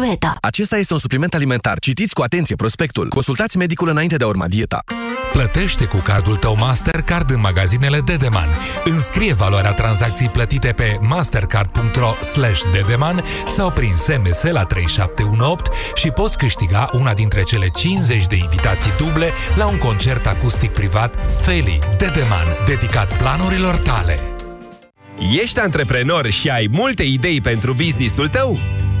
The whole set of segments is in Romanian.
Lueta. Acesta este un supliment alimentar. Citiți cu atenție prospectul. Consultați medicul înainte de a urma dieta. Plătește cu cardul tău Mastercard în magazinele Dedeman. Înscrie valoarea tranzacției plătite pe mastercard.ro slash dedeman sau prin SMS la 3718 și poți câștiga una dintre cele 50 de invitații duble la un concert acustic privat Feli Dedeman, dedicat planurilor tale. Ești antreprenor și ai multe idei pentru businessul tău?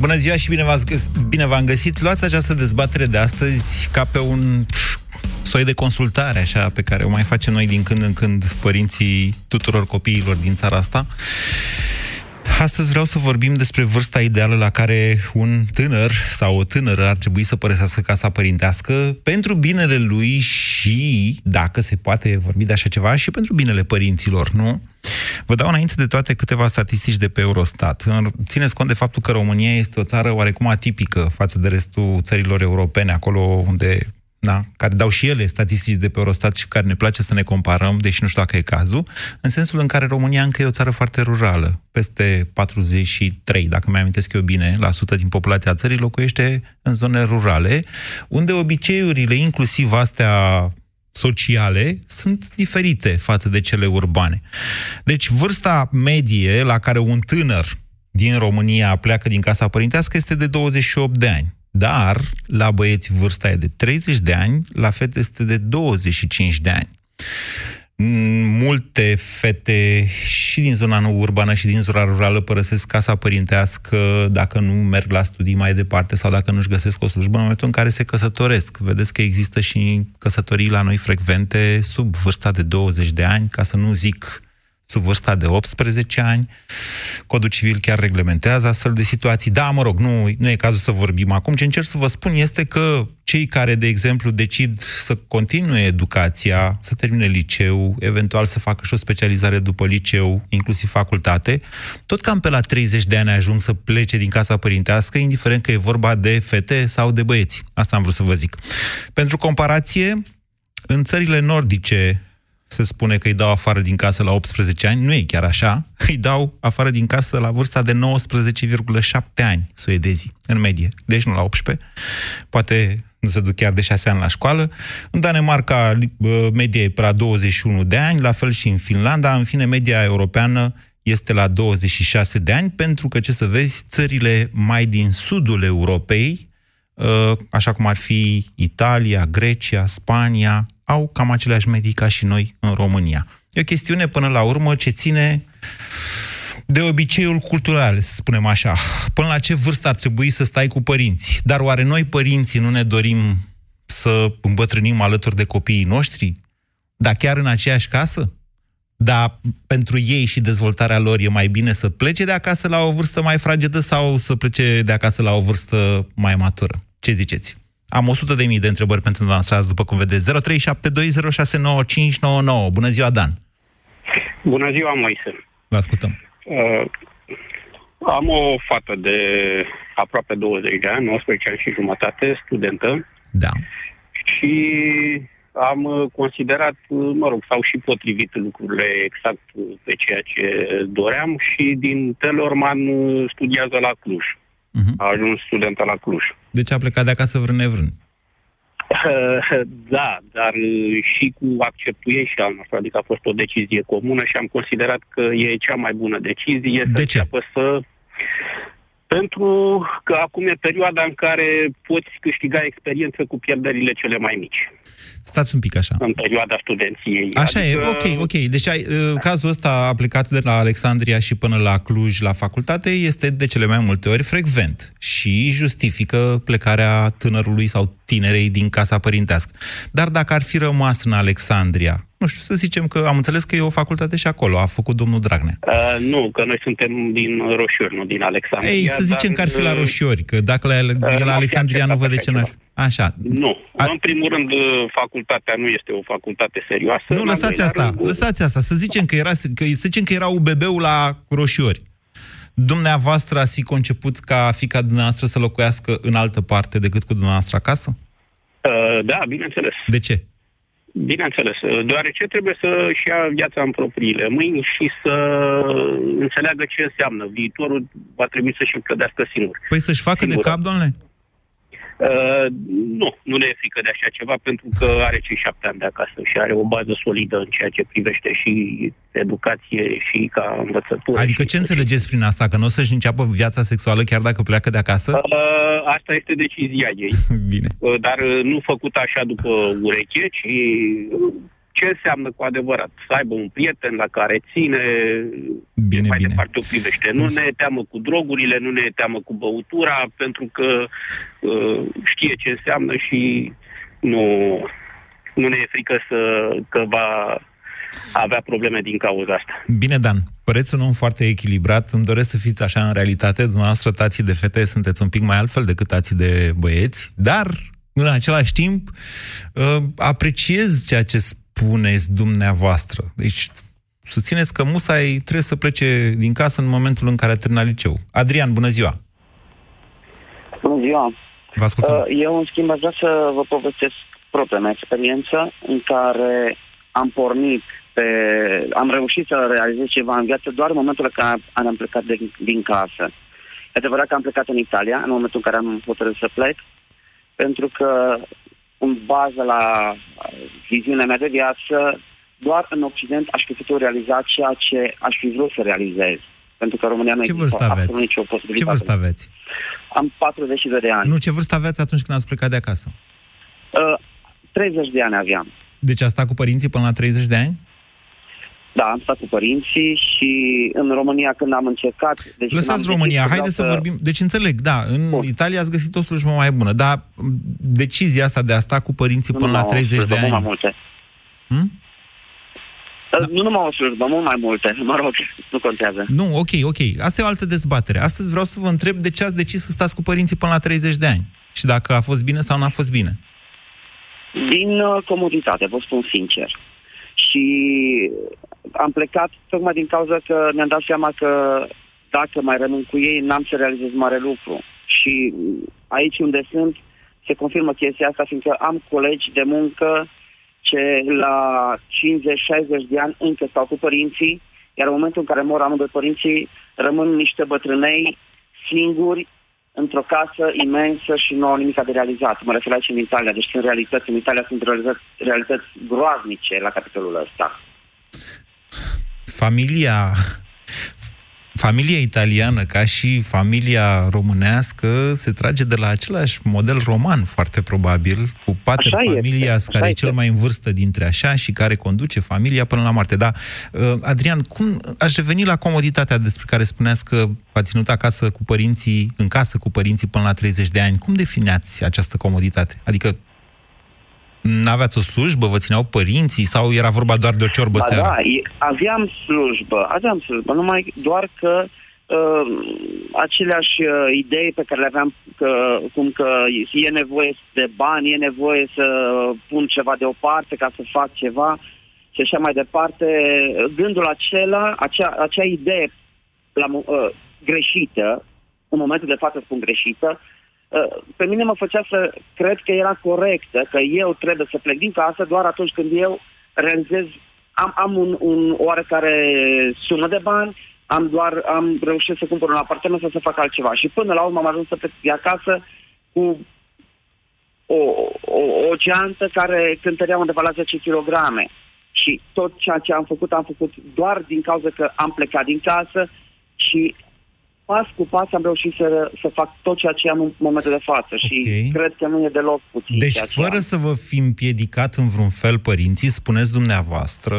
Bună ziua și bine, v-ați găs- bine v-am găsit. Luați această dezbatere de astăzi ca pe un pf, soi de consultare, așa, pe care o mai facem noi din când în când părinții tuturor copiilor din țara asta. Astăzi vreau să vorbim despre vârsta ideală la care un tânăr sau o tânără ar trebui să părăsească casa părintească pentru binele lui și, dacă se poate vorbi de așa ceva, și pentru binele părinților, nu? Vă dau înainte de toate câteva statistici de pe Eurostat. Țineți cont de faptul că România este o țară oarecum atipică față de restul țărilor europene, acolo unde da, care dau și ele statistici de pe Eurostat și care ne place să ne comparăm, deși nu știu dacă e cazul, în sensul în care România încă e o țară foarte rurală. Peste 43, dacă mi amintesc eu bine, la sută din populația țării locuiește în zone rurale, unde obiceiurile, inclusiv astea sociale, sunt diferite față de cele urbane. Deci vârsta medie la care un tânăr din România pleacă din casa părintească este de 28 de ani. Dar la băieți vârsta e de 30 de ani, la fete este de 25 de ani. Multe fete și din zona nu urbană și din zona rurală părăsesc casa părintească dacă nu merg la studii mai departe sau dacă nu-și găsesc o slujbă în momentul în care se căsătoresc. Vedeți că există și căsătorii la noi frecvente sub vârsta de 20 de ani, ca să nu zic sub vârsta de 18 ani. Codul civil chiar reglementează astfel de situații. Da, mă rog, nu, nu e cazul să vorbim acum. Ce încerc să vă spun este că cei care, de exemplu, decid să continue educația, să termine liceu, eventual să facă și o specializare după liceu, inclusiv facultate, tot cam pe la 30 de ani ajung să plece din casa părintească, indiferent că e vorba de fete sau de băieți. Asta am vrut să vă zic. Pentru comparație, în țările nordice, se spune că îi dau afară din casă la 18 ani, nu e chiar așa, îi dau afară din casă la vârsta de 19,7 ani suedezii, în medie, deci nu la 18, poate nu se duc chiar de 6 ani la școală. În Danemarca media e pe la 21 de ani, la fel și în Finlanda, în fine media europeană este la 26 de ani, pentru că, ce să vezi, țările mai din sudul Europei, așa cum ar fi Italia, Grecia, Spania, au cam aceleași medii ca și noi în România. E o chestiune, până la urmă, ce ține de obiceiul cultural, să spunem așa. Până la ce vârstă ar trebui să stai cu părinții? Dar oare noi, părinții, nu ne dorim să îmbătrânim alături de copiii noștri? Dar chiar în aceeași casă? Dar pentru ei și dezvoltarea lor e mai bine să plece de acasă la o vârstă mai fragedă sau să plece de acasă la o vârstă mai matură? Ce ziceți? Am 100 de mii de întrebări pentru dumneavoastră azi, după cum vedeți. 0372069599. Bună ziua, Dan! Bună ziua, Moise! Vă ascultăm. Uh, am o fată de aproape 20 de ani, 19 ani și jumătate, studentă. Da. Și am considerat, mă rog, s-au și potrivit lucrurile exact pe ceea ce doream și din Telorman studiază la Cluj. Uh-huh. A ajuns studentă la Cluj. Deci a plecat de acasă vrând nevrând. Da, dar și cu acceptul ei și al nostru, adică a fost o decizie comună și am considerat că e cea mai bună decizie de să ce? să Pentru că acum e perioada în care poți câștiga experiență cu pierderile cele mai mici. Stați un pic așa. În perioada studenției. Așa adică... e, ok, ok. Deci ai, uh, cazul ăsta aplicat de la Alexandria și până la Cluj, la facultate, este de cele mai multe ori frecvent și justifică plecarea tânărului sau tinerei din casa părintească. Dar dacă ar fi rămas în Alexandria, nu știu, să zicem că am înțeles că e o facultate și acolo, a făcut domnul Dragnea. Uh, nu, că noi suntem din Roșiori, nu din Alexandria. Ei, să zicem dar, că ar fi la uh, Roșiori, că dacă la, uh, e la Alexandria nu văd de ce n-ar... Așa. Nu. A... În primul rând, uh, facultatea nu este o facultate serioasă. Nu, lăsați asta, rând... lăsați asta. Să zicem că era, că, să zicem că era UBB-ul la Roșiori. Dumneavoastră ați fi conceput ca fica dumneavoastră să locuiască în altă parte decât cu dumneavoastră acasă? Uh, da, bineînțeles. De ce? Bineînțeles, deoarece trebuie să-și ia viața în propriile mâini și să înțeleagă ce înseamnă. Viitorul va trebui să-și plădească singur. Păi să-și facă singur. de cap, domnule? Uh, nu, nu ne e frică de așa ceva, pentru că are cei șapte ani de acasă și are o bază solidă în ceea ce privește și educație și ca învățătură. Adică ce înțelegeți prin asta? Că nu o să-și înceapă viața sexuală chiar dacă pleacă de acasă? Uh, asta este decizia ei. Bine. Uh, dar uh, nu făcută așa după ureche, ci ce înseamnă cu adevărat să aibă un prieten la care ține, bine, mai bine. departe o privește. Nu ne teamă cu drogurile, nu ne teamă cu băutura, pentru că uh, știe ce înseamnă și nu, nu ne e frică să, că va avea probleme din cauza asta. Bine, Dan, păreți un om foarte echilibrat, îmi doresc să fiți așa în realitate, dumneavoastră tații de fete sunteți un pic mai altfel decât tații de băieți, dar în același timp uh, apreciez ceea ce spuneți dumneavoastră. Deci susțineți că Musai trebuie să plece din casă în momentul în care a terminat liceu. Adrian, bună ziua! Bună ziua! Vă ascultăm. Uh, eu, în schimb, aș vrea să vă povestesc propria mea experiență în care am pornit pe... am reușit să realizez ceva în viață doar în momentul în care am plecat de, din casă. E adevărat că am plecat în Italia, în momentul în care am hotărât să plec, pentru că în bază la viziunea mea de viață, doar în Occident aș fi putut realiza ceea ce aș fi vrut să realizez. Pentru că România nu ce există absolut nicio posibilitate. Ce vârstă aveți? Am 42 de ani. Nu, ce vârstă aveți atunci când ați plecat de acasă? Uh, 30 de ani aveam. Deci a stat cu părinții până la 30 de ani? Da, am stat cu părinții și în România când am încercat... Deci Lăsați România, haideți să... să vorbim... Deci înțeleg, da, în Bun. Italia ați găsit o slujbă mai bună, dar decizia asta de a sta cu părinții nu până la 30 de ani... mai multe. Hmm? Da. Nu numai o slujbă, mult mai multe, mă rog, nu contează. Nu, ok, ok. Asta e o altă dezbatere. Astăzi vreau să vă întreb de ce ați decis să stați cu părinții până la 30 de ani. Și dacă a fost bine sau nu a fost bine. Din uh, comoditate, vă spun sincer. Și am plecat tocmai din cauza că mi-am dat seama că dacă mai rămân cu ei, n-am să realizez mare lucru. Și aici unde sunt, se confirmă chestia asta, fiindcă am colegi de muncă ce la 50-60 de ani încă stau cu părinții, iar în momentul în care mor amândoi părinții, rămân niște bătrânei singuri într-o casă imensă și nu au nimic de realizat. Mă refer aici în Italia, deci sunt realități, în Italia sunt realități, realități groaznice la capitolul ăsta familia familia italiană, ca și familia românească, se trage de la același model roman, foarte probabil, cu pater familia care e cel mai în vârstă dintre așa și care conduce familia până la moarte. Da, uh, Adrian, cum aș reveni la comoditatea despre care spuneați că v-a ținut acasă cu părinții, în casă cu părinții până la 30 de ani. Cum definiați această comoditate? Adică N-aveați o slujbă? Vă țineau părinții? Sau era vorba doar de o ciorbă ba seara? Da, aveam slujbă, aveam slujbă, numai doar că uh, aceleași uh, idei pe care le aveam, că, cum că e nevoie de bani, e nevoie să pun ceva deoparte ca să fac ceva și așa mai departe. Gândul acela, acea, acea idee la, uh, greșită, în momentul de față spun greșită, Uh, pe mine mă făcea să cred că era corectă, că eu trebuie să plec din casă doar atunci când eu realizez, am, am un, un oarecare sumă de bani, am doar, am reușit să cumpăr un apartament sau să fac altceva. Și până la urmă am ajuns să plec de acasă cu o, o, o geantă care cântărea undeva la 10 kg. Și tot ceea ce am făcut, am făcut doar din cauza că am plecat din casă și pas cu pas am reușit să, să fac tot ceea ce am în momentul de față și Ok. cred că nu e deloc puțin. Deci, ceea ce fără am. să vă fi împiedicat în vreun fel părinții, spuneți dumneavoastră,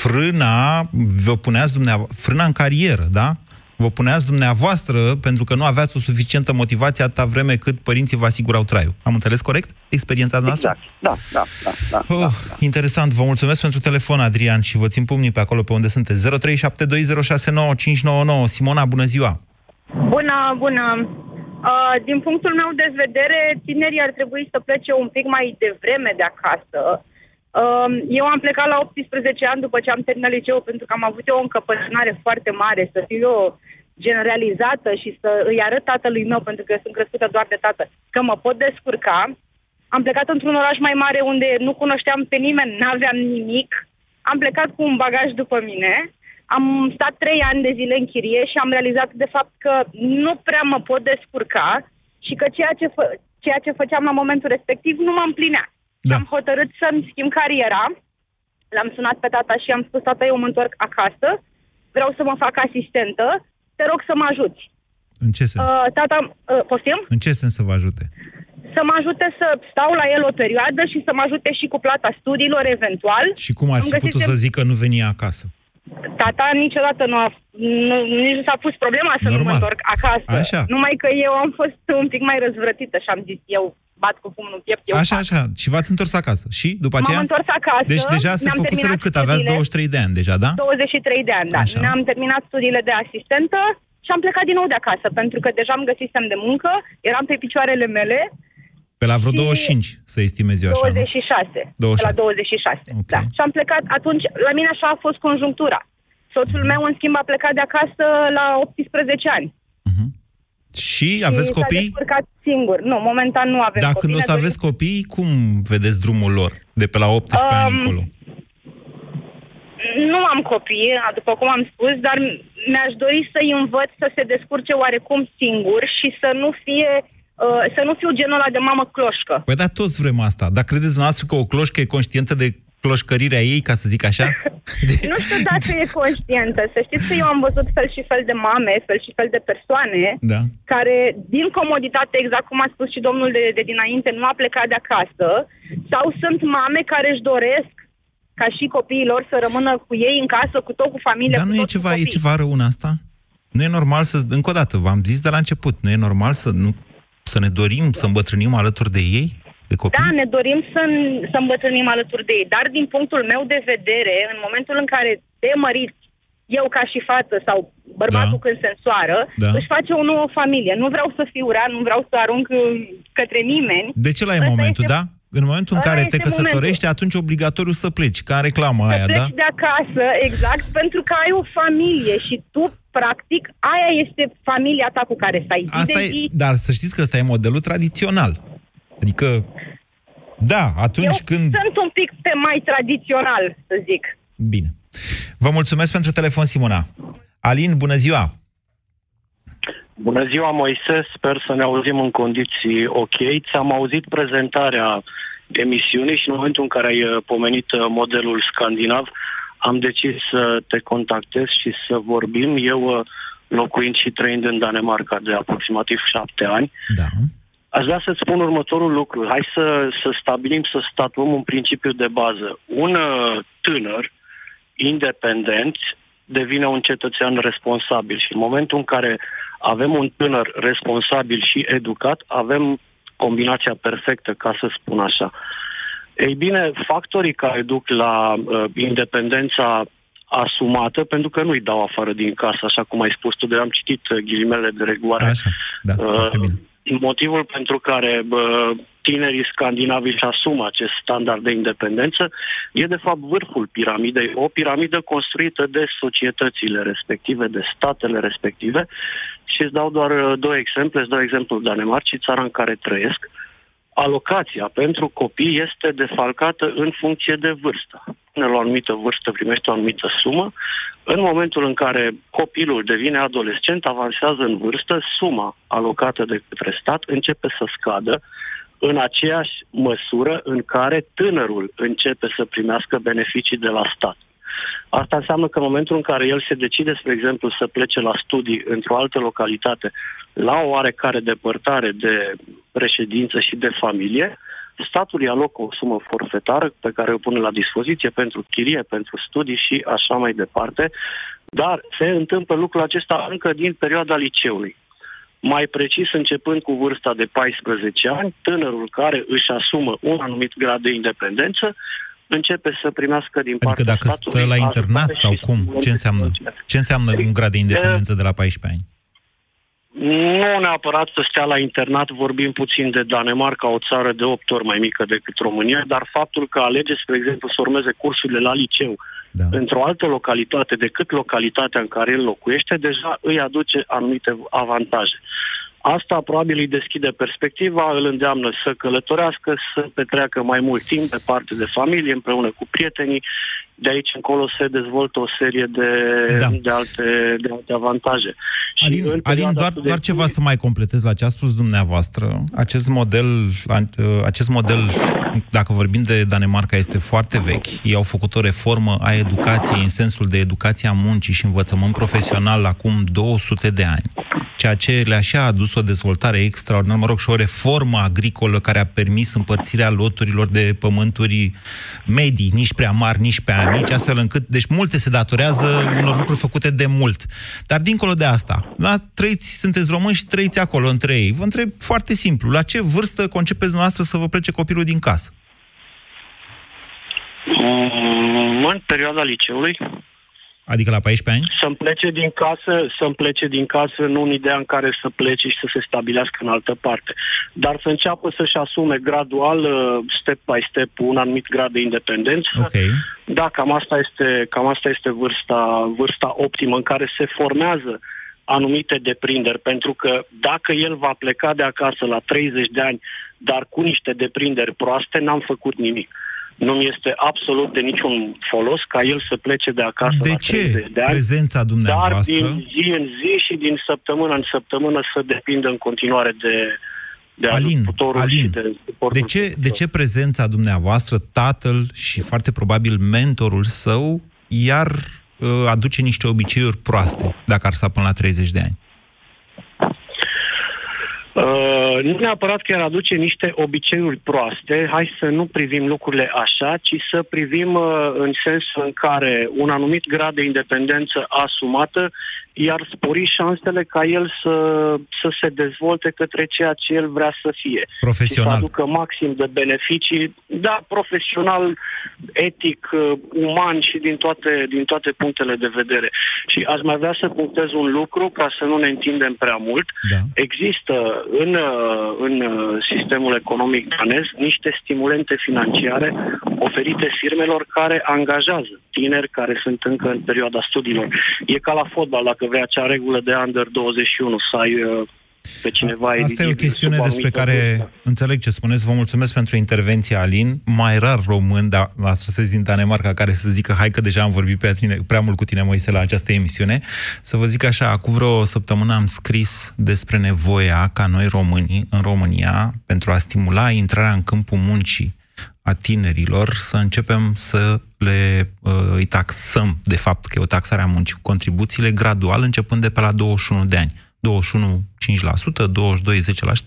frâna, vă puneați dumneavoastră, frâna în carieră, da? Vă puneați dumneavoastră pentru că nu aveați o suficientă motivație atâta vreme cât părinții vă asigurau traiul. Am înțeles corect experiența noastră? Exact, da, da, da, da, Oh, da, da. Interesant, vă mulțumesc pentru telefon, Adrian, și vă țin pumnii pe acolo pe unde sunteți. 0372069599. Simona, bună ziua! Bună, bună. Uh, din punctul meu de vedere, tinerii ar trebui să plece un pic mai devreme de acasă. Uh, eu am plecat la 18 ani după ce am terminat liceul pentru că am avut eu o încăpățânare foarte mare să fiu eu generalizată și să îi arăt tatălui meu, pentru că eu sunt crescută doar de tată, că mă pot descurca. Am plecat într-un oraș mai mare unde nu cunoșteam pe nimeni, n-aveam nimic. Am plecat cu un bagaj după mine. Am stat trei ani de zile în chirie și am realizat de fapt că nu prea mă pot descurca și că ceea ce, fă, ceea ce făceam la momentul respectiv nu mă împlinea. Da. Am hotărât să-mi schimb cariera. L-am sunat pe tata și am spus, tata, eu mă întorc acasă, vreau să mă fac asistentă, te rog să mă ajuți. În ce sens? Uh, tata, uh, poftim? În ce sens să vă ajute? Să mă ajute să stau la el o perioadă și să mă ajute și cu plata studiilor, eventual. Și cum ar Îmi fi putut găsisem- să zic că nu venia acasă? Tata niciodată nu a, nu, nici nu s-a pus problema să nu Normal. mă întorc acasă. Așa. Numai că eu am fost un pic mai răzvrătită și am zis, eu bat cu pumnul în piept, eu Așa, fac. așa. Și v-ați întors acasă. Și după M-am aceea? întors acasă. Deci deja se mi-am făcuseră terminat cât? Aveați studiile. 23 de ani deja, da? 23 de ani, da. Așa. Ne-am terminat studiile de asistentă și am plecat din nou de acasă, pentru că deja am găsisem de muncă, eram pe picioarele mele, Pe la vreo Și- 25, să estimez eu așa, nu? 26. 26. La 26, Ok. da. Și am plecat atunci, la mine așa a fost conjunctura. Soțul meu, în schimb, a plecat de acasă la 18 ani. Și aveți și S-a copii? descurcat singur. Nu, momentan nu avem Dar copii. când o ne să dorim- aveți copii, cum vedeți drumul lor? De pe la 18 ani Um, încolo. Nu am copii, după cum am spus, dar mi-aș dori să-i învăț să se descurce oarecum singur și să nu fie uh, să nu fiu genul ăla de mamă cloșcă. Păi da, toți vrem asta. Dar credeți dumneavoastră că o cloșcă e conștientă de cloșcărirea ei, ca să zic așa? De... Nu știu dacă e conștientă. Să știți că eu am văzut fel și fel de mame, fel și fel de persoane Da. care, din comoditate, exact cum a spus și domnul de, de dinainte, nu a plecat de acasă, sau sunt mame care își doresc ca și copiii lor să rămână cu ei în casă, cu tot cu familie, Dar cu nu e tot cu ceva, e copii. ceva rău în asta? Nu e normal să... Încă o dată, v-am zis de la început, nu e normal să, nu, să ne dorim să îmbătrânim alături de ei? De copii? Da, ne dorim să, să îmbătrânim alături de ei, dar din punctul meu de vedere, în momentul în care te mărit eu ca și fată sau bărbatul Da. când se însoară, Da. își face o nouă familie. Nu vreau să fiu rea, nu vreau să arunc uh, către nimeni. De ce la e Ăsta momentul, este- da? În momentul în ăla care te este căsătorești, momentul. atunci obligatoriu să pleci, ca în reclama Să aia, pleci da? de acasă, exact, pentru că ai o familie și tu, practic, aia este familia ta cu care stai zi Asta de e, zi. dar să știți că ăsta e modelul tradițional. Adică, da, atunci Eu când... sunt un pic pe mai tradițional, să zic. Bine. Vă mulțumesc pentru telefon, Simona. Alin, bună ziua! Bună ziua, Moise, sper să ne auzim în condiții ok. Ți-am auzit prezentarea emisiunii și în momentul în care ai uh, pomenit uh, modelul scandinav, am decis să te contactez și să vorbim. Eu, uh, locuind și trăind în Danemarca de aproximativ șapte ani, Da. Aș vrea să-ți spun următorul lucru. Hai să, să stabilim, să statuăm un principiu de bază. Un uh, tânăr independent devine un cetățean responsabil și în momentul în care avem un tânăr responsabil și educat, avem combinația perfectă, ca să spun așa. Ei bine, factorii care duc la uh, independența asumată, pentru că nu-i dau afară din casă, așa cum ai spus tu, de am citit uh, ghilimele de regoare. Așa, da, Uh, foarte bine. motivul pentru care bă, tinerii scandinavi își asumă acest standard de independență e de fapt vârful piramidei, o piramidă construită de societățile respective, de statele respective și îți dau doar uh, două exemple, îți dau exemplul Danemarcii, țara în care trăiesc. Alocația pentru copii este defalcată în funcție de vârstă. Până la o anumită vârstă primește o anumită sumă. În momentul în care copilul devine adolescent, avansează în vârstă, suma alocată de către stat începe să scadă în aceeași măsură în care tânărul începe să primească beneficii de la stat. Asta înseamnă că în momentul în care el se decide, spre exemplu, să plece la studii într-o altă localitate, la o oarecare depărtare de reședință și de familie, statul îi alocă o sumă forfetară pe care o pune la dispoziție pentru chirie, pentru studii și așa mai departe, dar se întâmplă lucrul acesta încă din perioada liceului. Mai precis, începând cu vârsta de 14 ani, tânărul care își asumă un anumit grad de independență începe să primească din adică partea dacă statului stă la internat ajutare sau și cum? stimulente Ce înseamnă, financiare. ce înseamnă un grad de independență de la 14 ani? Nu neapărat să stea la internat, vorbim puțin de Danemarca, o țară de 8 ori mai mică decât România, dar faptul că alege, spre exemplu, să urmeze cursurile la liceu Da. într-o altă localitate decât localitatea în care el locuiește, deja îi aduce anumite avantaje. Asta probabil îi deschide perspectiva, îl îndeamnă să călătorească, să petreacă mai mult timp departe de familie, împreună cu prietenii. De aici încolo se dezvoltă o serie de, Da. de, alte, de alte avantaje. Și în Alin, Alin perioada doar, studenției- doar ceva să mai completez la ce a spus dumneavoastră. Acest model, acest model, dacă vorbim de Danemarca, este foarte vechi. Ei au făcut o reformă a educației în sensul de educația muncii și învățământ profesional acum 200 de ani, ceea ce le-a și adus o dezvoltare extraordinară, mă rog, și o reformă agricolă care a permis împărțirea loturilor de pământuri medii, nici prea mari, nici prea mici, astfel încât, deci multe se datorează unor lucruri făcute de mult. Dar dincolo de asta, la trăiți, sunteți români și trăiți acolo între ei. Vă întreb foarte simplu, la ce vârstă concepeți noastră să vă plece copilul din casă? Mm, În perioada liceului, Adică la 14 ani? să-mi plece din casă, să-mi plece din casă, nu în ideea în care să plece și să se stabilească în altă parte, dar să înceapă să-și asume gradual, uh, step by step, un anumit grad de independență. Ok. Da, cam asta este, cam asta este vârsta, vârsta optimă în care se formează anumite deprinderi, pentru că dacă el va pleca de acasă la 30 de ani, dar cu niște deprinderi proaste, n-am făcut nimic. Nu mi este absolut de niciun folos ca el să plece de acasă De la ce 30 de ani, prezența dar dumneavoastră... din zi în zi și din săptămână în săptămână să depindă în continuare de, de Alin, ajutorul Alin, și de suportul De ce, de părinților. ce prezența dumneavoastră, tatăl și foarte probabil mentorul său, iar uh, aduce niște obiceiuri proaste, dacă ar sta până la 30 de ani? Uh, nu neapărat că ar aduce niște obiceiuri proaste, hai să nu privim lucrurile așa, ci să privim uh, în sensul în care un anumit grad de independență asumată i-ar spori șansele ca el să, să se dezvolte către ceea ce el vrea să fie. Și să Profesional. aducă maxim de beneficii, da, profesional, etic, uh, uman și din toate, din toate punctele de vedere. Și aș mai vrea să punctez un lucru, ca să nu ne întindem prea mult. Da. Există în, uh, în uh, sistemul economic danez niște stimulente financiare oferite firmelor care angajează tineri care sunt încă în perioada studiilor. E ca la fotbal, dacă vrea acea regulă de under 21, să ai uh, pe cineva Asta e o eligibil chestiune sub despre anumită care vârstă. înțeleg ce spuneți. Vă mulțumesc pentru intervenția, Alin. Mai rar român, dar la străsesc din Danemarca, care să zică, hai că deja am vorbit prea, tine, prea mult cu tine, Moise, la această emisiune. Să vă zic așa, acum vreo săptămână am scris despre nevoia ca noi românii, în România, pentru a stimula intrarea în câmpul muncii a tinerilor, să începem să le uh, îi taxăm, de fapt, că e o taxare a muncii, cu contribuțiile gradual, începând de pe la 21 de ani. 21 5%, 22 10%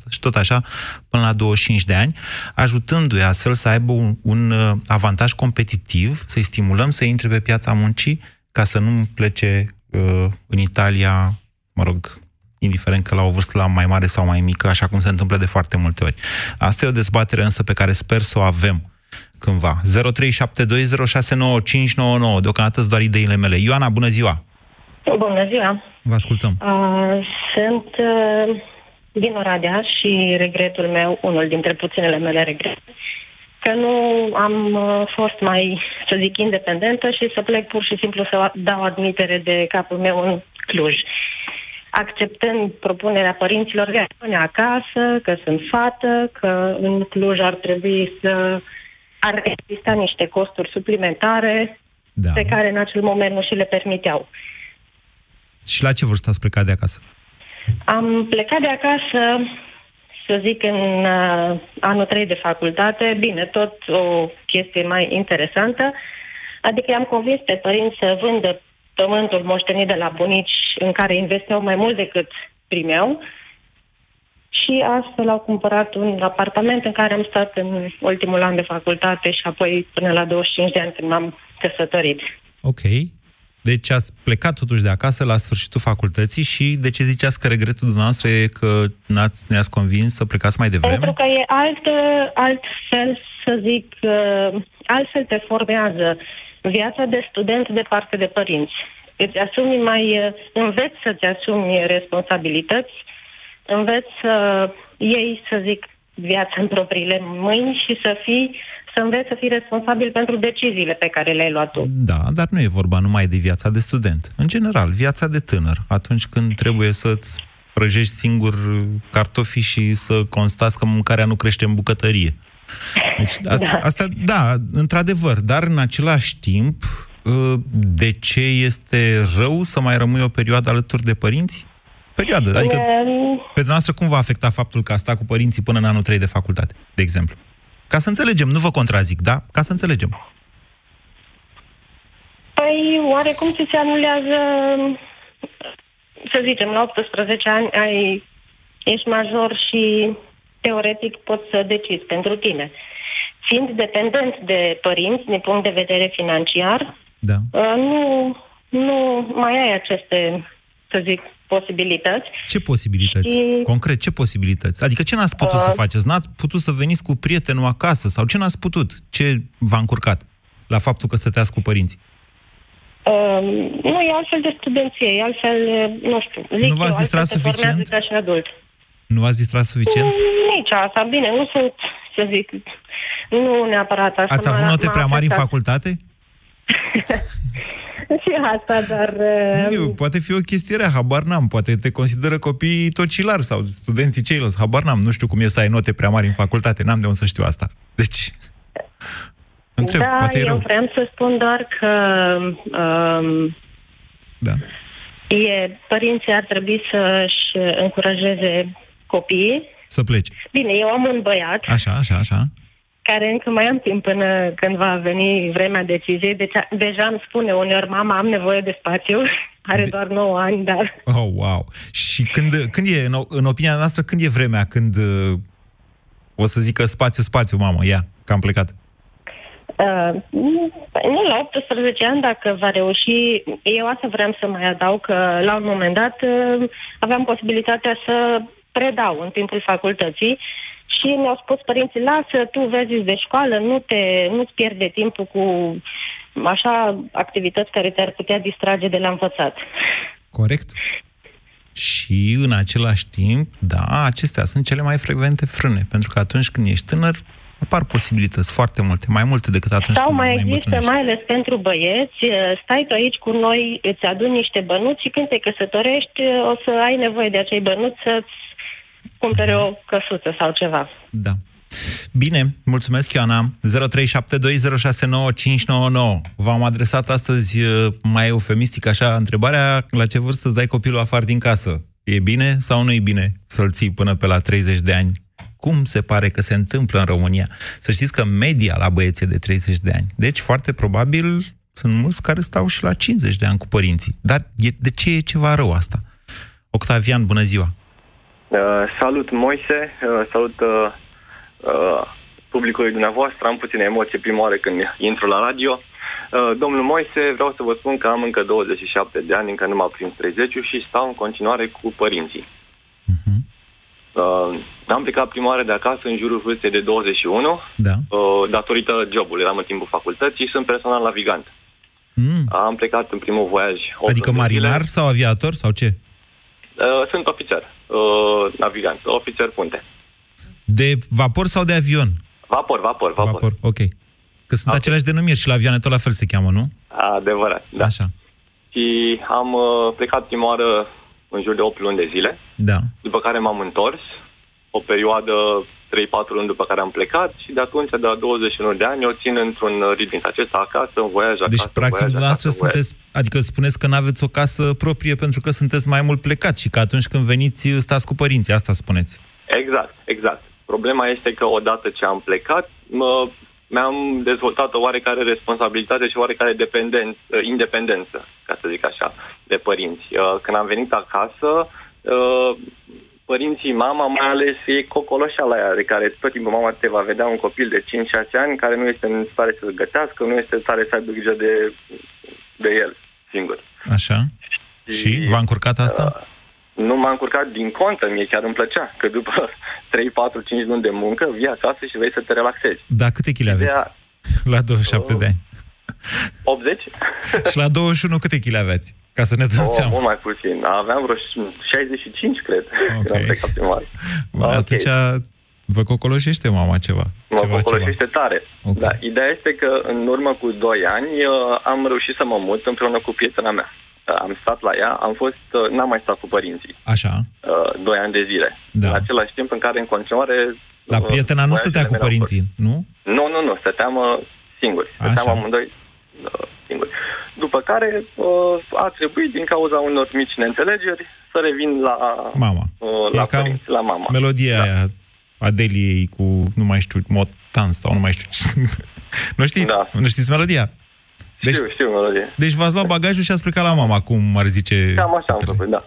și tot așa până la 25 de ani, ajutându-i astfel să aibă un, un uh, avantaj competitiv, să-i stimulăm să intre pe piața muncii ca să nu plece uh, în Italia, mă rog, indiferent că la o vârstă la mai mare sau mai mică, așa cum se întâmplă de foarte multe ori. Asta e o dezbatere însă pe care sper să o avem cândva. 0372069599. Deocamdată doar ideile mele. Ioana, bună ziua! Bună ziua! Vă ascultăm. Uh, sunt uh, din Oradea și regretul meu, unul dintre puținele mele regrete, că nu am uh, fost mai, să zic, independentă și să plec pur și simplu să dau admitere de capul meu în Cluj. Acceptând propunerea părinților de a rămâne acasă, că sunt fată, că în Cluj ar trebui să ar exista niște costuri suplimentare Da. pe care în acel moment nu și le permiteau. Și la ce vârstă ați plecat de acasă? Am plecat de acasă, să zic, în uh, anul 3 de facultate. Bine, tot o chestie mai interesantă. Adică i-am convins pe părinți să vândă pământul moștenit de la bunici în care investeau mai mult decât primeau și astfel au cumpărat un apartament în care am stat în ultimul an de facultate și apoi până la 25 de ani când m-am căsătorit. Ok. Deci ați plecat totuși de acasă la sfârșitul facultății și de ce ziceați că regretul dumneavoastră e că n-ați, ne-ați convins să plecați mai devreme? Pentru că e alt, altfel, să zic, uh, altfel te formează viața de student de parte de părinți. Îți asumi mai, uh, înveți să-ți asumi responsabilități, înveți să iei, să zic, viața în propriile mâini și să fii să înveți să fii responsabil pentru deciziile pe care le-ai luat tu. Da, dar nu e vorba numai de viața de student. În general, viața de tânăr, atunci când trebuie să-ți prăjești singur cartofii și să constați că mâncarea nu crește în bucătărie. Deci, asta, da. asta, da, într-adevăr, dar în același timp, ă, de ce este rău să mai rămâi o perioadă alături de părinți? Perioadă. Adică, pe dumneavoastră, cum va afecta faptul că a stat cu părinții până în anul 3 de facultate, de exemplu? Ca să înțelegem, nu vă contrazic, da? Ca să înțelegem. Păi, oarecum ți se anulează, să zicem, la 18 ani ai, ești major și teoretic poți să decizi pentru tine. Fiind dependent de părinți, din punct de vedere financiar, da. Uh, nu, nu mai ai aceste, să zic, posibilități. Ce posibilități? Și... Concret, ce posibilități? Adică ce n-ați putut uh... să faceți? N-ați putut să veniți cu prietenul acasă? Sau ce n-ați putut? Ce v-a încurcat la faptul că stăteați cu părinții? Uh, nu, e altfel de studenție, e altfel, nu știu, zic Nu v-ați distrat suficient? Ca și adult. Nu v-ați distrat suficient? Mm, nici asta, bine, nu sunt, să zic, nu neapărat așa. Ați avut note prea mari în facultate? și asta, dar... Nu, uh, poate fi o chestie rea, habar n-am. Poate te consideră copii tocilari sau studenții ceilalți, habar n-am. Nu știu cum e să ai note prea mari în facultate, n-am de unde să știu asta. Deci, întreb, da, poate eu rău. vreau să spun doar că um, da. e, părinții ar trebui să-și încurajeze copiii. Să plece. Bine, eu am un băiat. Așa, așa, așa care încă mai am timp până când va veni vremea deciziei. Deci deja îmi spune uneori, mama, am nevoie de spațiu. Are de... doar 9 ani, dar... Oh, wow! Și când, când e, în, în opinia noastră, când e vremea când uh, o să zică spațiu, spațiu, mamă, ia, că am plecat? Uh, nu, la 18 ani, dacă va reuși, eu asta vreau să mai adaug că la un moment dat uh, aveam posibilitatea să predau în timpul facultății și mi-au spus părinții, lasă, tu vezi de școală, nu te, nu-ți pierde timpul cu așa activități care te-ar putea distrage de la învățat. Corect. Și în același timp, da, acestea sunt cele mai frecvente frâne, pentru că atunci când ești tânăr, apar posibilități foarte multe, mai multe decât atunci Sau când mai mai există, mai ales pentru băieți, stai tu aici cu noi, îți aduni niște bănuți și când te căsătorești o să ai nevoie de acei bănuți să-ți cumpere o căsuță sau ceva. Da. Bine, mulțumesc, Ioana. 0372069599. V-am adresat astăzi uh, mai eufemistic așa întrebarea la ce vârstă îți dai copilul afară din casă. E bine sau nu e bine să-l ții până pe la 30 de ani? Cum se pare că se întâmplă în România? Să știți că media la băieții de 30 de ani. Deci, foarte probabil, sunt mulți care stau și la 50 de ani cu părinții. Dar de ce e ceva rău asta? Octavian, bună ziua! Uh, salut, Moise, uh, salut uh, uh, publicului dumneavoastră. Am puține emoții prima oară când intru la radio. Uh, domnul Moise, vreau să vă spun că am încă 27 de ani, încă nu m-am prins 30 și stau în continuare cu părinții. Uh-huh. Uh, am plecat prima oară de acasă în jurul vârstei de 21, da. uh, datorită jobului. Eram în timpul facultății, sunt personal navigant. Mm. Am plecat în primul voiaj. Adică marinar zile. sau aviator sau ce? Uh, sunt ofițer uh, navigant, ofițer punte. De vapor sau de avion? Vapor, vapor, vapor. Vapor, ok. Că sunt okay. aceleași denumiri și la avioane tot la fel se cheamă, nu? Adevărat, da. Așa. Și am uh, plecat prima oară în jur de 8 luni de zile. Da. După care m-am întors, o perioadă 3-4 luni după care am plecat și de atunci, de la 21 de ani, o țin într-un ritm acesta acasă, în voiaj acasă. Deci, practic, dumneavoastră sunteți, adică spuneți că nu aveți o casă proprie pentru că sunteți mai mult plecat și că atunci când veniți, stați cu părinții, asta spuneți. Exact, exact. Problema este că odată ce am plecat, mă, mi-am dezvoltat o oarecare responsabilitate și oarecare dependenț- uh, independență, ca să zic așa, de părinți. Uh, Când am venit acasă, uh, părinții, mama mai ales, e cocoloșeala aia de care tot timpul mama te va vedea un copil de 5-6 ani care nu este în stare să-l gătească, nu este în stare să aibă grijă de, de el singur. Așa. Și v-a încurcat asta? Uh, nu m-a încurcat din contă, mie chiar îmi plăcea, că după 3, 4, 5 luni de muncă vii acasă și vrei să te relaxezi. Da, câte kg aveți? Ideea- La 27 de ani. 80? Și la 21 câte kg aveți? Ca să ne dăm Oh, seama. mult mai puțin. Aveam vreo 65, cred, când am plecat prima oară. Bă, Atunci vă cocoloșește mama ceva. Mă ceva, cocoloșește tare. Ok. Da, ideea este că în urmă cu 2 ani uh, am reușit să mă mut împreună cu prietena mea. Uh, Am stat la ea, am fost, uh, n-am mai stat cu părinții, Așa. uh, 2 ani de zile. Da. În același timp în care în continuare... Dar uh, prietena nu stătea cu voiajele mele au părinții, nu? fost- Nu, nu, nu, stăteam uh, singuri. Stăteam Așa. amândoi uh, singuri. După care uh, a trebuit, din cauza unor mici neînțelegeri, să revin la, Mama. uh, la E ca părinți, la mama. Melodia da. aia Adeliei cu, nu mai știu, Motan sau nu mai știu ce. nu știți? Da. Nu știți melodia? Deci, Știu, știu melodie. deci v-ați luat bagajul și ați plecat la mama, cum ar zice... Cam așa am făcut, da.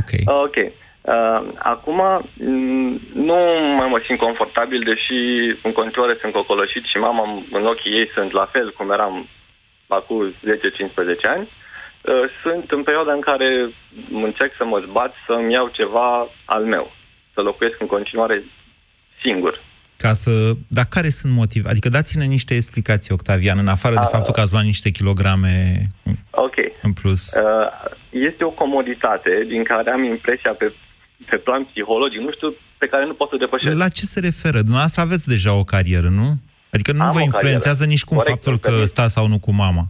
Ok. Uh, Ok. Uh, acum m, nu mai mă simt confortabil, deși în continuare sunt cocoloșit și mama în ochii ei sunt la fel cum eram acum 10-15 ani. Uh, sunt în perioada în care încerc să mă zbat să-mi iau ceva al meu, să locuiesc în continuare singur. Ca să... Dar care sunt motive? Adică dați-ne niște explicații, Octavian, în afară de A- faptul că ați luat niște kilograme Ok. în plus. Uh, este o comoditate din care am impresia pe, pe plan psihologic, nu știu, pe care nu pot să o depășesc. La ce se referă? Dumneavoastră aveți deja o carieră, nu? Adică nu Am vă o influențează carieră. nici cum Corect, faptul îmi că permit. stați sau nu cu mama.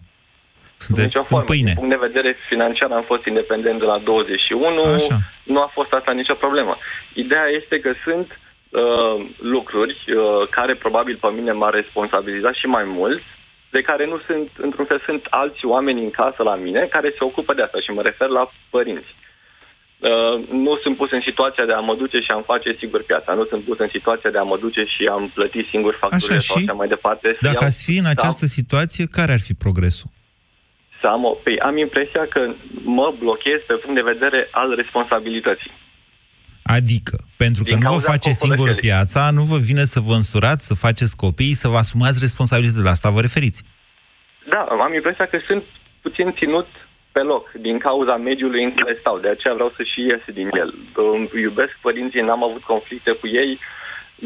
Sunteți Nicio în formă. pâine. Din punct de vedere financiar am fost independent de la 21, Așa. nu a fost asta nicio problemă. Ideea este că sunt uh, lucruri uh, care probabil pe mine m-ar responsabiliza și mai mult, de care nu sunt, într-un fel, sunt alți oameni în casă la mine care se ocupă de asta și mă refer la părinți. Uh, nu sunt pus în situația de a mă duce și a-mi face sigur piața. Nu sunt pus în situația de a mă duce și a-mi plăti singur facturile Așa, sau și? așa mai departe. Să Dacă iau- ați fi în să am- această situație, care ar fi progresul? să am, o, păi, am impresia că mă blochez pe punct de vedere al responsabilității. Adică, pentru că Din nu vă cauza face singur cocoloșelii. piața, nu vă vine să vă însurați, să faceți copii, să vă asumați responsabilitatea. La asta vă referiți. Da, am impresia că sunt puțin ținut pe loc din cauza mediului în care stau. De aceea vreau să și ies din el. Îmi iubesc părinții, n-am avut conflicte cu ei,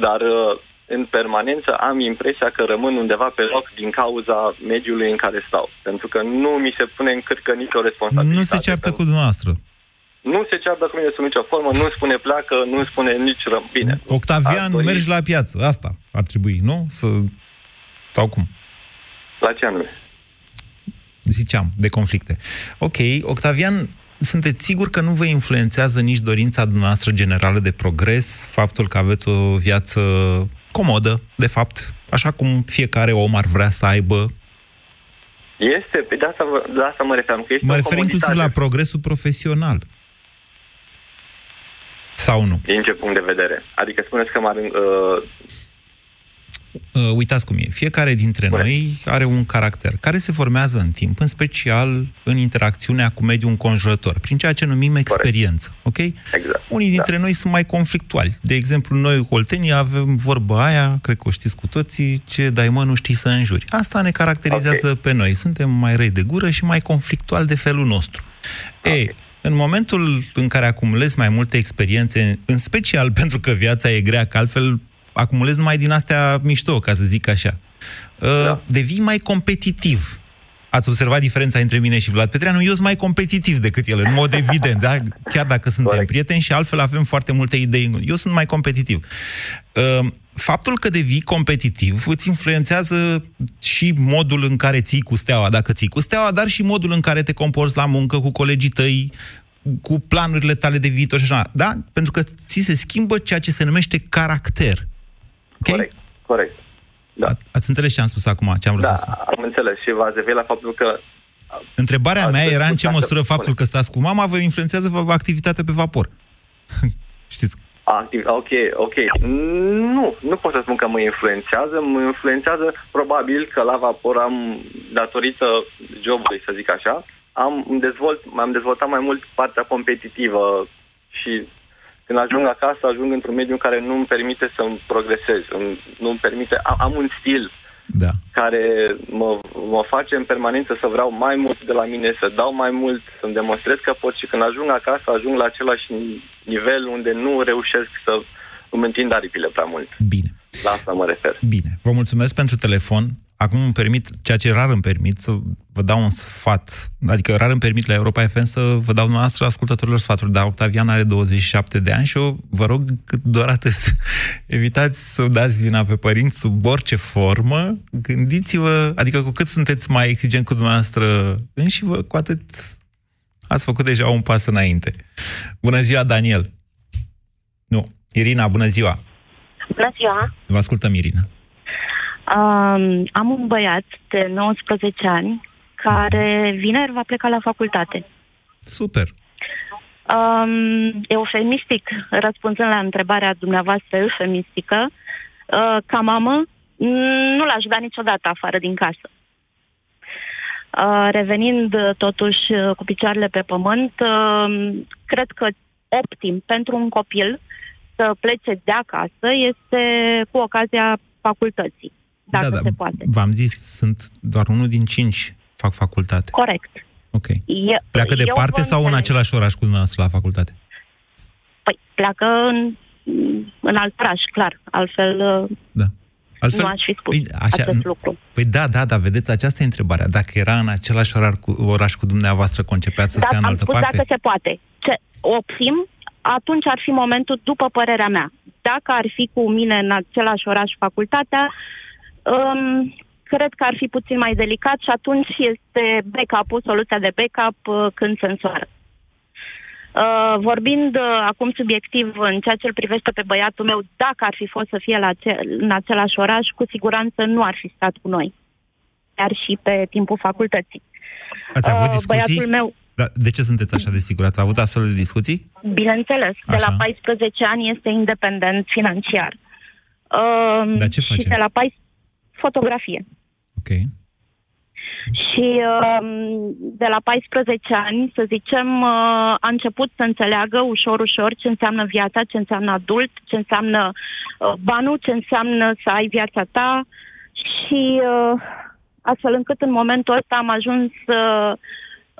dar uh, în permanență am impresia că rămân undeva pe loc din cauza mediului în care stau. Pentru că nu mi se pune în cârcă nicio responsabilitate. Nu se ceartă cu dumneavoastră. Nu se ceartă cu mine sub nicio formă, nu spune pleacă, nu spune nici răm. Bine. Octavian, Aș dori- mergi la piață. Asta ar trebui, nu? Să... Sau cum? La ce anume? Ziceam, de conflicte. Ok, Octavian, sunteți sigur că nu vă influențează nici dorința dumneavoastră generală de progres, faptul că aveți o viață comodă, de fapt, așa cum fiecare om ar vrea să aibă? Este, pe de asta, vă- de asta mă referam, că este Mă o refer inclusiv la comoditate. progresul profesional. Sau nu? Din ce punct de vedere? Adică spuneți că m-ar... Uh, Uh, uitați cum e. Fiecare dintre noi are un caracter care se formează în timp, în special în interacțiunea cu mediul înconjurător, prin ceea ce numim experiență. Ok? Exact. Unii dintre noi sunt mai conflictuali. De exemplu, noi, oltenii, avem vorba aia, cred că o știți cu toții, ce dai mă, nu știi să înjuri. Asta ne caracterizează okay. pe noi. Suntem mai răi de gură și mai conflictuali de felul nostru. Okay. Ei, în momentul în care acumulezi mai multe experiențe, în special pentru că viața e grea, că altfel acumulezi numai din astea mișto, ca să zic așa, da. devii mai competitiv. Ați observat diferența între mine și Vlad Petreanu? Eu sunt mai competitiv decât el, în mod evident, da? chiar dacă suntem Corect. prieteni și altfel avem foarte multe idei. Eu sunt mai competitiv. Faptul că devii competitiv îți influențează și modul în care ții cu steaua, dacă ții cu steaua, dar și modul în care te comporți la muncă cu colegii tăi, cu planurile tale de viitor și așa. Da? Pentru că ți se schimbă ceea ce se numește caracter. Okay? Corect, corect. Da. A, ați înțeles ce am spus acum, ce am vrut da, să spun? am înțeles și v-ați referit la faptul că... Întrebarea mea era în ce dacă- măsură faptul că stați cu mama vă influențează vă activitatea pe vapor. Știți? Activ, ok, ok. Nu, nu pot să spun că mă influențează. Mă influențează probabil că la vapor am, datorită jobului, să zic așa, am dezvolt, am dezvoltat mai mult partea competitivă și când ajung acasă, ajung într-un mediu în care nu îmi permite să-mi progresez, nu îmi permite, am, am un stil da. care mă, mă face în permanență să vreau mai mult de la mine, să dau mai mult, să-mi demonstrez că pot și când ajung acasă, ajung la același nivel unde nu reușesc să îmi întind aripile prea mult. Bine. La asta mă refer. Bine. Vă mulțumesc pentru telefon. Acum îmi permit, ceea ce rar îmi permit, să vă dau un sfat. Adică rar îmi permit la Europa FM să vă dau noastră ascultătorilor sfaturi. Dar Octavian are 27 de ani și eu vă rog doar atât. Evitați să dați vina pe părinți sub orice formă. Gândiți-vă, adică cu cât sunteți mai exigent cu dumneavoastră înși vă, cu atât ați făcut deja un pas înainte. Bună ziua, Daniel! Nu, Irina, bună ziua! Bună ziua! Vă ascultăm, Irina. Um, am un băiat de 19 ani care vineri va pleca la facultate. Super. Um, eufemistic, răspunzând la întrebarea dumneavoastră eufemistică, uh, ca mamă, nu l-aș da niciodată afară din casă. Uh, revenind uh, totuși uh, cu picioarele pe pământ, uh, cred că optim pentru un copil să plece de acasă este cu ocazia facultății dacă da, da. se poate. V-am zis, sunt doar unul din cinci fac facultate. Corect. Ok. E, pleacă departe sau în același oraș cu dumneavoastră la facultate? Păi, pleacă în, în alt oraș, clar. Altfel, da. Altfel, nu aș fi spus păi, așa, acest lucru. Păi da, da, da, vedeți, aceasta e întrebarea. Dacă era în același oraș cu, oraș cu dumneavoastră, concepeați să da, stea în altă spus parte? dacă se poate. Ce oprim, atunci ar fi momentul, după părerea mea. Dacă ar fi cu mine în același oraș facultatea, Um, cred că ar fi puțin mai delicat și atunci este backup-ul, soluția de backup uh, când se însoară. Uh, vorbind uh, acum subiectiv în ceea ce îl privește pe băiatul meu, dacă ar fi fost să fie la ce- în același oraș, cu siguranță nu ar fi stat cu noi, chiar și pe timpul facultății. Ați avut Uh, discuții? băiatul meu, Da, de ce sunteți așa de sigur? Ați avut astfel de discuții? bineînțeles, de Așa. la 14 ani este independent financiar. Uh, Dar ce face? Și de la 14 fotografie. Ok. Și um, de la 14 ani, să zicem, uh, a început să înțeleagă ușor, ușor ce înseamnă viața, ce înseamnă adult, ce înseamnă uh, banul, ce înseamnă să ai viața ta și uh, astfel încât în momentul ăsta am ajuns uh,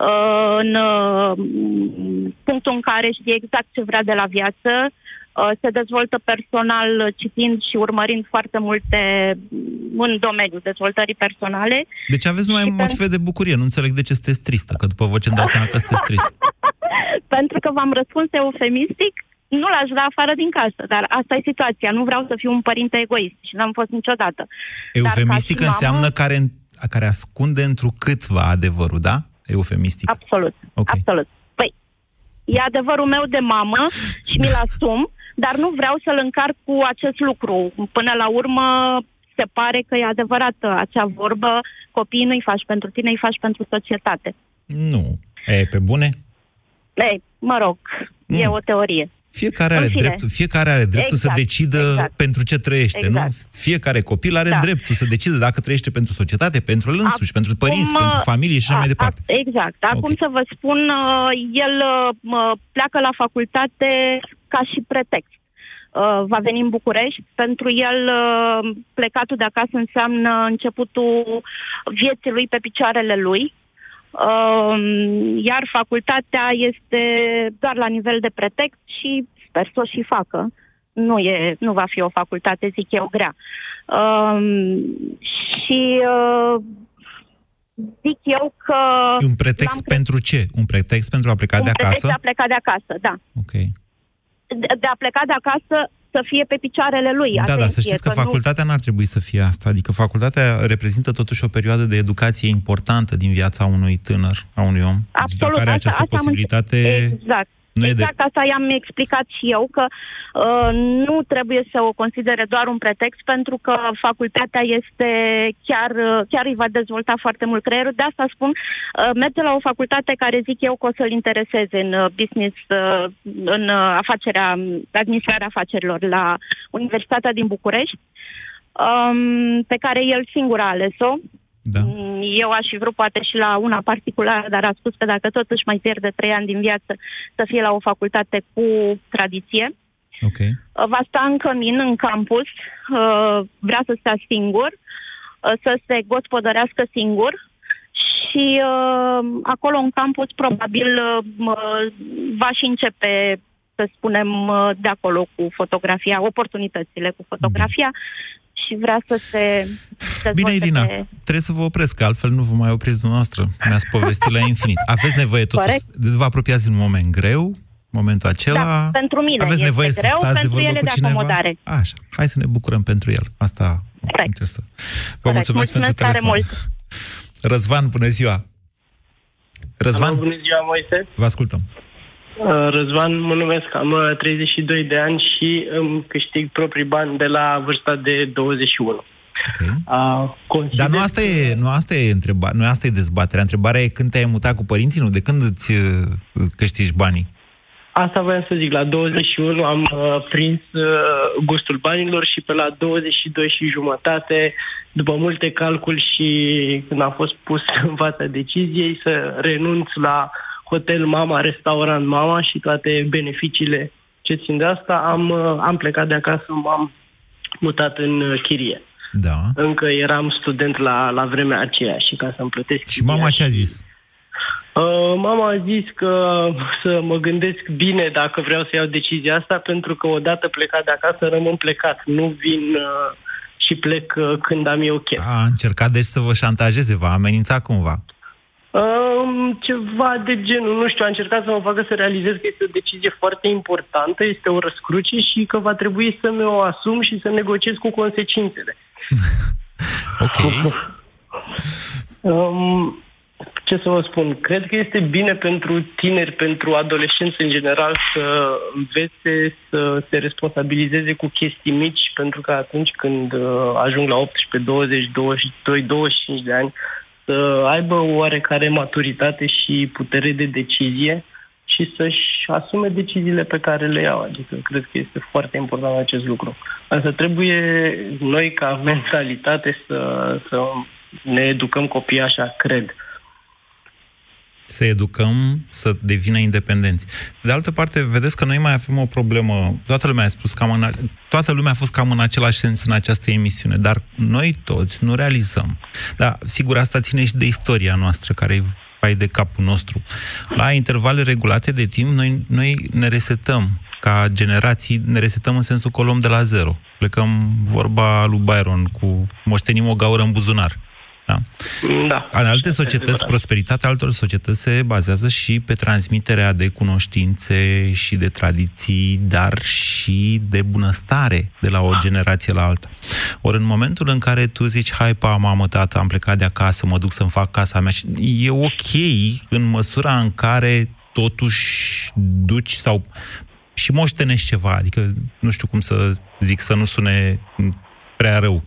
uh, în uh, punctul în care știe exact ce vrea de la viață, uh, se dezvoltă personal uh, citind și urmărind foarte multe mm, în domeniul dezvoltării personale. Deci aveți numai motive de bucurie. Nu înțeleg de ce sunteți tristă, că după voce îmi dau seama că sunteți tristă. Pentru că v-am răspuns eufemistic, nu l-aș da afară din casă, dar asta e situația. Nu vreau să fiu un părinte egoist și n-am fost niciodată. Eufemistic Dar ca și înseamnă mamă, care, care ascunde întrucâtva adevărul, da? Eufemistic. Absolut, Ok. absolut. Păi, e adevărul meu de mamă și mi-l asum, dar nu vreau să-l încarc cu acest lucru. Până la urmă, se pare că e adevărată acea vorbă, copiii nu-i faci pentru tine, îi faci pentru societate. Nu. E, pe bune? Ei, mă rog, e Mm. o teorie. Fiecare În are, fine. dreptul, fiecare are dreptul Exact, să decidă exact. pentru ce trăiește, Exact. nu? Fiecare copil are Da. dreptul să decide dacă trăiește pentru societate, pentru el însuși, pentru părinți, Acum, pentru familie și așa mai a- departe. a- Exact. Acum Ok. să vă spun, uh, el uh, mă, pleacă la facultate ca și pretext. Uh, Va veni în București. Pentru el, uh, plecatul de acasă înseamnă începutul vieții lui pe picioarele lui. Uh, Iar facultatea este doar la nivel de pretext și sper să o și facă. Nu, e, nu va fi o facultate, zic eu, grea. Um, și uh, zic eu că... Un pretext l-am cre- pentru ce? Un pretext pentru a pleca un de pretext acasă? de a pleca de acasă, da. Ok. De, de a pleca de acasă să fie pe picioarele lui. Da, da, să Atenție, știți că, nu- facultatea n-ar trebui să fie asta. Adică facultatea reprezintă totuși o perioadă de educație importantă din viața unui tânăr, a unui om. deci Absolut, dacă are asta- această asta am posibilitate, înțe- Exact. Nu e de- exact asta i-am explicat și eu, că uh, nu trebuie să o considere doar un pretext, pentru că facultatea este chiar, uh, chiar îi va dezvolta foarte mult creierul. De asta spun, uh, merge la o facultate care zic eu că o să-l intereseze în uh, business, uh, în uh, afacerea, administrarea afacerilor la Universitatea din București, um, pe care el singur a ales-o. Da. Mm, Eu aș fi vrut poate și la una particulară, dar a spus că dacă tot își mai pierde trei ani din viață, să fie la o facultate cu tradiție. Ok. Uh, Va sta în cămin, în campus, uh, vrea să stea singur, uh, să se gospodărească singur și uh, acolo în campus probabil uh, m- va și începe să spunem, uh, de acolo cu fotografia, oportunitățile cu fotografia și vrea să se dezvolte Bine, Irina, pe... trebuie să vă opresc, că altfel nu vă mai opriți dumneavoastră. Mi-ați povestit la infinit. Aveți nevoie totuși, Corect. de vă apropiați în un moment greu, momentul acela. Da, pentru mine Aveți este nevoie greu, să stați de pentru vorbă ele cu de cineva? acomodare. Așa, hai să ne bucurăm pentru el. Asta interesă. Vă Corect. mulțumesc, pentru tare telefon. mult. Răzvan, bună ziua! Răzvan, Alo, bună ziua, Moise. vă ascultăm. Uh, Răzvan, mă numesc, am uh, 32 de ani și îmi câștig proprii bani de la vârsta de 21. Okay. Uh, Dar nu asta e, nu asta e întreba, nu asta e dezbaterea. Întrebarea e când te-ai mutat cu părinții, nu? De când îți uh, câștigi banii? Asta voiam să zic, la 21 am uh, prins uh, gustul banilor și pe la 22 și jumătate, după multe calculi și când am fost pus în fața deciziei să renunț la hotel mama, restaurant mama și toate beneficiile ce țin de asta, am, uh, am plecat de acasă, m-am mutat în uh, chirie. Da. Încă eram student la, la vremea aceea și ca să-mi plătesc Și mama ce a zis? Uh, mama a zis că să mă gândesc bine dacă vreau să iau decizia asta, pentru că odată plecat de acasă rămân plecat. Nu vin uh, și plec uh, când am eu chef. A încercat deci să vă șantajeze, v-a amenințat cumva. Uh, ceva de genul, nu știu, a încercat să mă facă să realizez că este o decizie foarte importantă, este o răscruce și că va trebui să mi-o asum și să negociez cu consecințele. Ok. Um, ce să vă spun? Cred că este bine pentru tineri, pentru adolescenți în general să învețe să se responsabilizeze cu chestii mici, pentru că atunci când uh, ajung la 18, 20, 22, 25 de ani, să aibă o oarecare maturitate și putere de decizie și să-și asume deciziile pe care le iau. Adică cred că este foarte important acest lucru. Însă trebuie noi ca mentalitate să, să ne educăm copiii așa, cred. Să educăm să devină independenți. De altă parte, vedeți că noi mai avem o problemă. Toată lumea a spus cam în, a- toată lumea a fost cam în același sens în această emisiune, dar noi toți nu realizăm. Dar, sigur, asta ține și de istoria noastră, care e fai de capul nostru. La intervale regulate de timp, noi, noi ne resetăm ca generații, ne resetăm în sensul că o luăm de la zero. Plecăm vorba lui Byron cu moștenim o gaură în buzunar. Da? Da. În alte societăți, prosperitatea altor societăți se bazează și pe transmiterea de cunoștințe și de tradiții, dar și de bunăstare de la o generație la alta. Ori în momentul în care tu zici, hai pa, mamă, tată, am plecat de acasă, mă duc să-mi fac casa mea, și e ok în măsura în care totuși duci sau și moștenești ceva, adică nu știu cum să zic, să nu sune prea rău.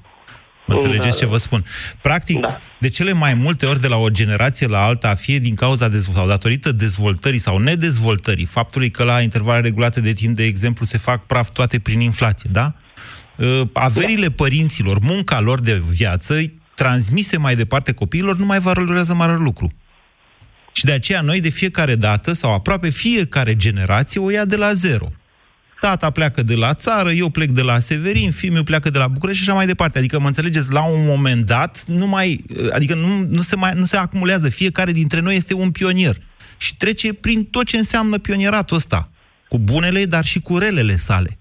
Mă înțelegeți Da, ce vă spun? Practic, da. de cele mai multe ori de la o generație la alta, fie din cauza dezvoltării sau datorită dezvoltării sau nedezvoltării, faptului că la intervale regulate de timp, de exemplu, se fac praf toate prin inflație, da? Uh, Averile părinților, munca lor de viață, transmise mai departe copiilor, nu mai valorează mare lucru. Și de aceea noi de fiecare dată, sau aproape fiecare generație, o ia de la zero. Tata pleacă de la țară, eu plec de la Severin, fiul meu pleacă de la București și așa mai departe. Adică, mă înțelegeți, la un moment dat, nu mai, adică nu, nu, se mai, nu se acumulează. Fiecare dintre noi este un pionier. Și trece prin tot ce înseamnă pionieratul ăsta. Cu bunele, dar și cu relele sale.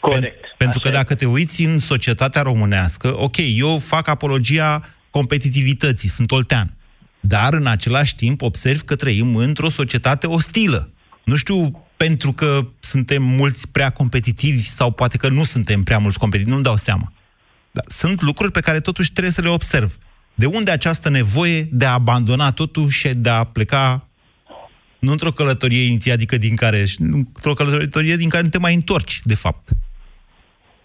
Corect. Pentru că dacă te uiți în societatea românească, ok, eu fac apologia competitivității, sunt oltean. Dar, în același timp, observ că trăim într-o societate ostilă. Nu știu pentru că suntem mulți prea competitivi sau poate că nu suntem prea mulți competitivi, nu-mi dau seama. Dar sunt lucruri pe care totuși trebuie să le observ. De unde această nevoie de a abandona totul și de a pleca Nu într-o călătorie inițiatică din care, într-o călătorie din care nu te mai întorci, de fapt,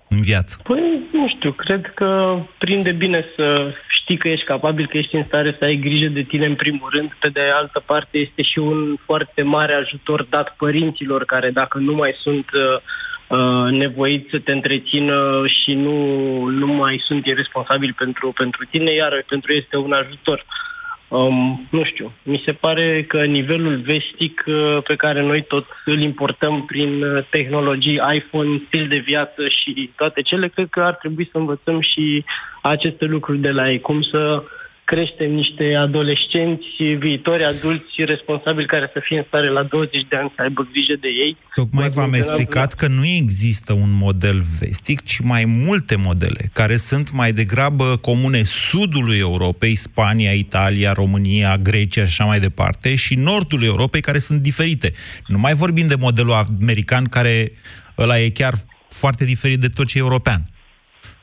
în viață. Păi, nu știu, cred că prinde bine să știi că ești capabil, că ești în stare să ai grijă de tine în primul rând. Pe de altă parte, este și un foarte mare ajutor dat părinților care, dacă nu mai sunt uh, uh nevoiți să te întrețină și nu, nu mai sunt irresponsabili pentru, pentru tine, iar pentru ei este un ajutor. Uh, Um, nu știu, mi se pare că nivelul vestic uh, pe care noi tot îl importăm prin uh, tehnologii, iPhone, stil de viață și toate cele, cred că ar trebui să învățăm și aceste lucruri de la ei, cum să creștem niște adolescenți, viitori adulți responsabili care să fie în stare la 20 de ani să aibă grijă de ei. Tocmai v-am explicat că nu există un model vestic, ci mai multe modele, care sunt mai degrabă comune sudului Europei, Spania, Italia, România, Grecia și așa mai departe, și nordul Europei, care sunt diferite. Nu mai vorbim de modelul american, care ăla e chiar foarte diferit de tot ce e european.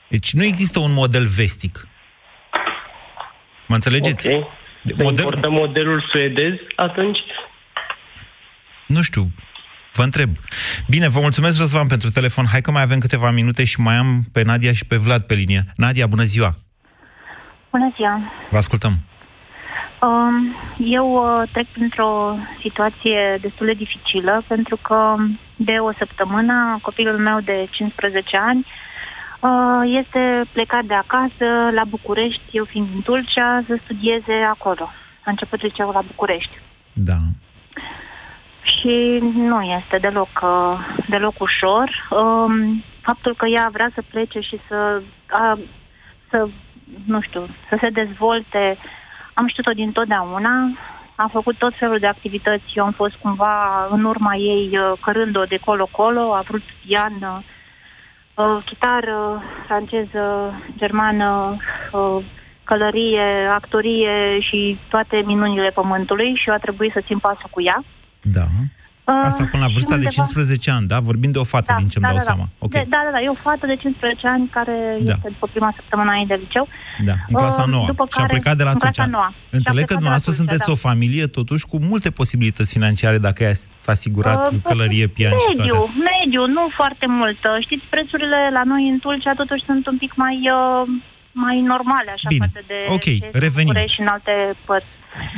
Deci nu există un model vestic. Mă înțelegeți? Ok. Model... importăm modelul suedez atunci? Nu știu. Vă întreb. Bine, vă mulțumesc, Răzvan, pentru telefon. Hai că mai avem câteva minute și mai am pe Nadia și pe Vlad pe linie. Nadia, bună ziua! Bună ziua! Vă ascultăm! Um, eu uh, trec printr-o situație destul de dificilă pentru că de o săptămână copilul meu de 15 ani Uh, este plecat de acasă la București, eu fiind în Tulcea, să studieze acolo. A început liceul la București. Da. Și nu este deloc, uh, deloc ușor. Um, faptul că ea vrea să plece și să, să, nu știu, să se dezvolte, am știut-o din totdeauna. Am făcut tot felul de activități. Eu am fost cumva în urma ei, uh, cărând-o de colo-colo. A vrut pian, uh, chitară, franceză, germană, uh, călărie, actorie și toate minunile pământului și eu a trebuit să țin pasul cu ea. Da. Uh, Asta până la vârsta undeva... de 15 ani, da? Vorbim de o fată, da, din ce-mi da, dau da, seama. Da. Okay. De, da, da, da. E o fată de 15 ani care da. este după prima săptămână de liceu. Da, în clasa uh, noua. După și a plecat de la Tulcea. Înțeleg că dumneavoastră sunteți da. o familie, totuși, cu multe posibilități financiare, dacă s-a asigurat uh, călărie, pian mediu, și toate astea. Mediu, nu foarte mult. Știți, prețurile la noi în Tulcea totuși sunt un pic mai... Uh, mai normale, așa, Bine. față de ok, revenim. și în alte părți.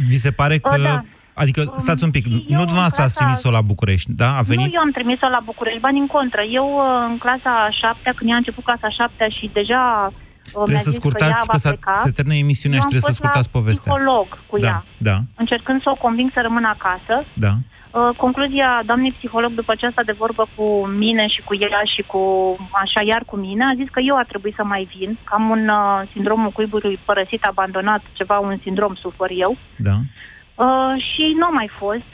Vi se pare că uh, da. Adică, um, stați un pic, eu nu dumneavoastră ați trimis-o la București, da? A venit? Nu, eu am trimis-o la București, ba din contră. Eu, uh, în clasa a șaptea, când ea a început clasa a șaptea și deja uh, Trebuie să scurtați, că, că se termină emisiunea și trebuie să scurtați povestea. psiholog cu da, ea, da. încercând să o conving să rămână acasă. Da. Uh, concluzia doamnei psiholog după ce asta de vorbă cu mine și cu ea și cu așa iar cu mine, a zis că eu ar trebui să mai vin, că am un uh, sindromul cuibului părăsit, abandonat, ceva, un sindrom sufăr eu. Da. Uh, și nu am mai fost,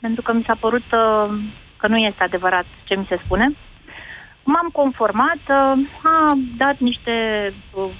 pentru că mi s-a părut uh, că nu este adevărat ce mi se spune. M-am conformat, uh, am dat niște... Uh,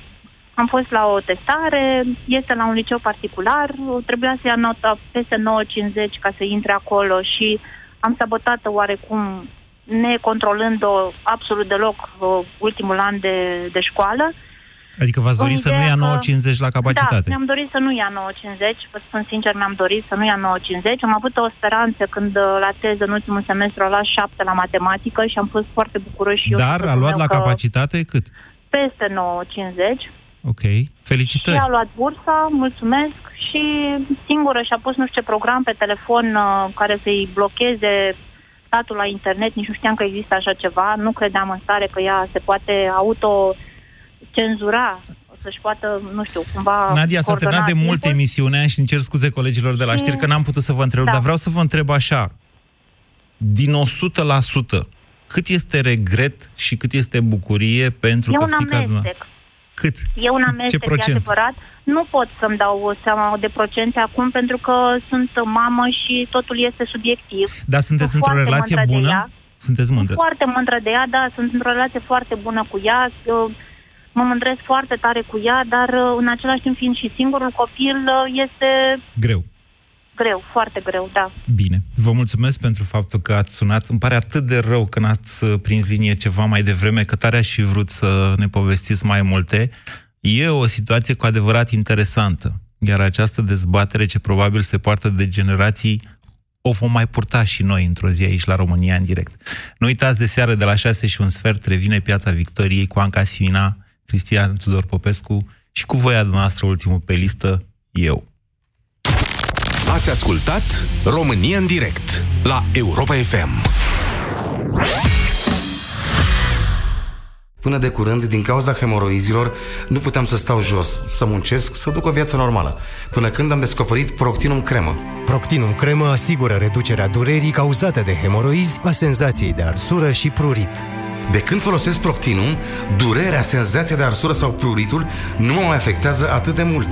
am fost la o testare, este la un liceu particular, trebuia să ia nota peste 9,50 ca să intre acolo și am sabotat-o oarecum necontrolând-o absolut deloc uh, ultimul an de, de școală. Uh, Adică v-ați dorit să nu ia 9,50 la capacitate? Da, mi-am dorit să nu ia 9,50, vă spun sincer, mi-am dorit să nu ia 9,50. Am avut o speranță când uh, la teză în ultimul semestru a luat 7 la matematică și am fost foarte bucuroși. Dar a luat la capacitate cât? Peste 9,50. Ok, felicitări. Și a luat bursa, mulțumesc, și singură și-a pus nu știu ce program pe telefon uh, care să-i blocheze statul la internet, nici nu știam că există așa ceva, nu credeam în stare că ea se poate auto cenzura să-și poată, nu știu, cumva Nadia, s-a terminat de mult emisiunea și îmi cer scuze colegilor de la știri că n-am putut să vă întreb, da. dar vreau să vă întreb așa, din 100%, cât este regret și cât este bucurie pentru e că fica dumneavoastră... Cât? E un amestec, Ce procent? e adevărat. Nu pot să-mi dau seama de procente acum, pentru că sunt mamă și totul este subiectiv. Dar sunteți într-o relație bună? Sunteți mândră? Foarte mândră de ea, da, sunt într-o relație foarte bună cu ea. Eu, mă mândresc foarte tare cu ea, dar uh, în același timp fiind și singurul copil, uh, este... Greu. Greu, foarte greu, da. Bine. Vă mulțumesc pentru faptul că ați sunat. Îmi pare atât de rău că n-ați uh, prins linie ceva mai devreme, că tare aș fi vrut să ne povestiți mai multe. E o situație cu adevărat interesantă. Iar această dezbatere, ce probabil se poartă de generații, o vom mai purta și noi într-o zi aici la România în direct. Nu uitați de seară de la 6 și un sfert revine Piața Victoriei cu Anca Simina, Cristian Tudor Popescu și cu voia dumneavoastră ultimul pe listă, eu. Ați ascultat România în direct la Europa FM. Până de curând, din cauza hemoroizilor, nu puteam să stau jos, să muncesc, să duc o viață normală. Până când am descoperit Proctinum Cremă. Proctinum Cremă asigură reducerea durerii cauzate de hemoroizi, a senzației de arsură și prurit. De când folosesc Proctinum, durerea, senzația de arsură sau pruritul nu mă mai afectează atât de mult.